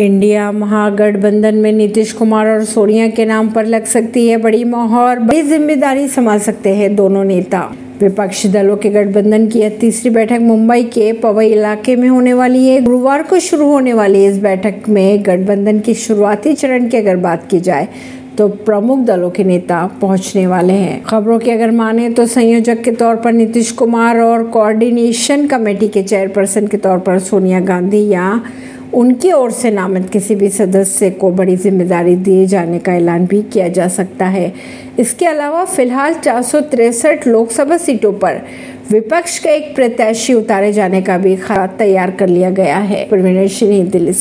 India महागठबंधन में नीतीश कुमार और सोनिया के नाम पर लग सकती है बड़ी मोहर बड़ी ज़िम्मेदारी संभाल सकते हैं दोनों नेता। विपक्षी दलों के गठबंधन की यह तीसरी बैठक मुंबई के पवई इलाके में होने वाली है। गुरुवार को शुरू होने वाली इस बैठक में गठबंधन की शुरुआती चरण की अगर बात की जाए तो प्रमुख दलों के नेता पहुँचने वाले हैं। खबरों की अगर माने तो संयोजक के तौर पर नीतीश कुमार और कोऑर्डिनेशन कमेटी के चेयरपर्सन के तौर पर सोनिया गांधी या उनकी ओर से नामित किसी भी सदस्य को बड़ी ज़िम्मेदारी दिए जाने का ऐलान भी किया जा सकता है। इसके अलावा फ़िलहाल चार लोकसभा सीटों पर विपक्ष का एक प्रत्याशी उतारे जाने का भी खराब तैयार कर लिया गया है। दिल्ली